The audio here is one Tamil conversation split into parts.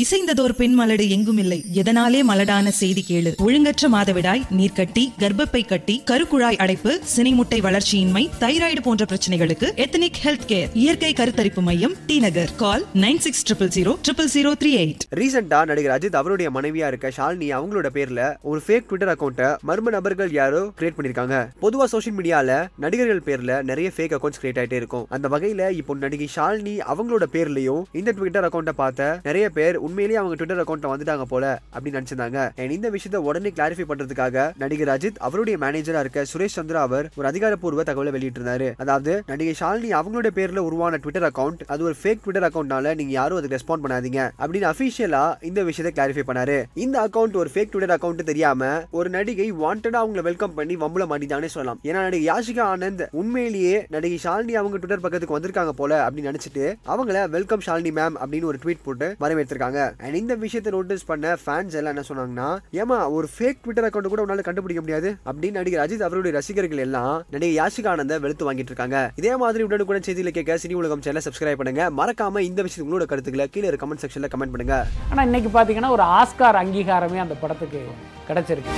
இசைந்ததோர் பெண் மலடு எங்கும் இல்லை எதனாலே மலடான செய்தி கேளு. ஒழுங்கற்ற மாதவிடாய் நீர்க்கட்டி கர்ப்பப்பை கட்டி கருக்குழாய் அடைப்பு சினைமுட்டை வளர்ச்சியின்மை தைராய்டு போன்ற பிரச்சனைகளுக்கு எத்தனிக் ஹெல்த் கேர் இயற்கை கருத்தரிப்பு மையம் T Nagar. Call nine six triple zero triple zero three eight. ரீசெண்டா நடிகர் அஜித் அவருடைய மனைவியா இருக்க ஷாலினி அவங்களோட பேர்ல ஒரு ஃபேக் ட்விட்டர் அக்கௌண்ட்டை மர்ம நபர்கள் யாரோ கிரியேட் பண்ணிருக்காங்க. பொதுவா சோஷியல் மீடியால நடிகர்கள் பேர்ல நிறைய ஃபேக் அக்கௌண்ட்ஸ் கிரியேட் ஆயிட்டே இருக்கும். அந்த வகையில இப்போ நடிகை ஷாலினி அவங்களோட பேர்லயும் இந்த ட்விட்டர் அக்கௌண்ட்டை பார்த்த நிறைய பேர் உண்மையிலேயே அவங்க ட்விட்டர் அக்கௌண்ட்ல வந்துட்டாங்க போல அப்படின்னு நினைச்சிருந்தாங்க. அண்ட் இந்த விஷயத்த உடனே கிளாரிஃபை பண்றதுக்காக நடிகர் அஜித் அவருடைய மேனேஜரா இருக்க சுரேஷ் சந்திரா அவர் ஒரு அதிகாரப்பூர்வ தகவலை வெளியிட்டிருந்தாரு. அதாவது நடிகை ஷாலினி அவங்களுடைய பேர்ல உருவான ட்விட்டர் அக்கௌண்ட் அது ஒரு ஃபேக் ட்விட்டர் அக்கௌண்ட்னால நீங்க யாரும் அதுக்கு ரெஸ்பாண்ட் பண்ணாதீங்க அப்படின்னு அபிஷியலா இந்த விஷயத்தை கிளாரிஃபை பண்ணாரு. இந்த அக்கௌண்ட் ஒரு ஃபேக் ட்விட்டர் அக்கௌண்ட் தெரியாம ஒரு நடிகை வாண்டடா அவங்கள வெல்கம் பண்ணி வம்புல மாட்டிட்டானே சொல்லலாம். ஏன்னா நடிகை யாஷிகா ஆனந்த் உண்மையிலேயே நடிகை ஷாலினி அவங்க ட்விட்டர் பக்கத்துக்கு வந்திருக்காங்க போல அப்படின்னு நினைச்சிட்டு அவங்கள வெல்கம் ஷாலினி மேம் அப்படின்னு ஒரு ட்வீட் போட்டு வரவேற்றிருக்காங்க. அண்ட் இந்த விஷயத்தை நோட்டீஸ் பண்ண ஃபேன்ஸ் எல்லாம் என்ன சொன்னாங்கன்னா ஏமா ஒரு ஃபேக் ட்விட்டர் அக்கௌண்ட் கூட உன்னால கண்டுபிடிக்க முடியாது? அப்படின்னு நடிகர் அஜித் அவருடைய ரசிகர்கள் எல்லாம் நடிகர் யாஷிகா ஆனந்த வெளுத்து வாங்கிட்டு இருக்காங்க. இதே மாதிரி உடனுக்குடன் செய்தியில் கேட்க சினி உலகம் சேனல் சப்ஸ்கிரைப் பண்ணுங்க. மறக்காம இந்த விஷயத்துக்கு உங்களோட கருத்துக்களை கீழே கமெண்ட் செக்ஷன்ல கமெண்ட் பண்ணுங்க. ஆனால் இன்னைக்கு பார்த்தீங்கன்னா ஒரு ஆஸ்கார் அங்கீகாரமே அந்த படத்துக்கு கிடைச்சிருக்கு.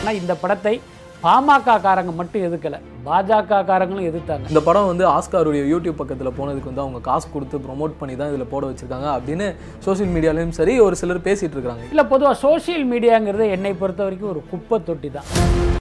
ஆனால் இந்த படத்தை பாமக காரங்க மட்டும் எதுக்கலை? பாஜக காரங்களும் எதிர்த்தாங்க. இந்த படம் வந்து ஆஸ்காருடைய யூடியூப் பக்கத்தில் போனதுக்கு வந்து அவங்க காசு கொடுத்து ப்ரோமோட் பண்ணி தான் இதில் போட வச்சிருக்காங்க அப்படின்னு சோஷியல் மீடியாலையும் சரி ஒரு சிலர் பேசிட்டு இருக்காங்க இல்லை பொதுவாக சோஷியல் மீடியாங்கிறது என்னை பொறுத்த வரைக்கும் ஒரு குப்பை தொட்டி தான்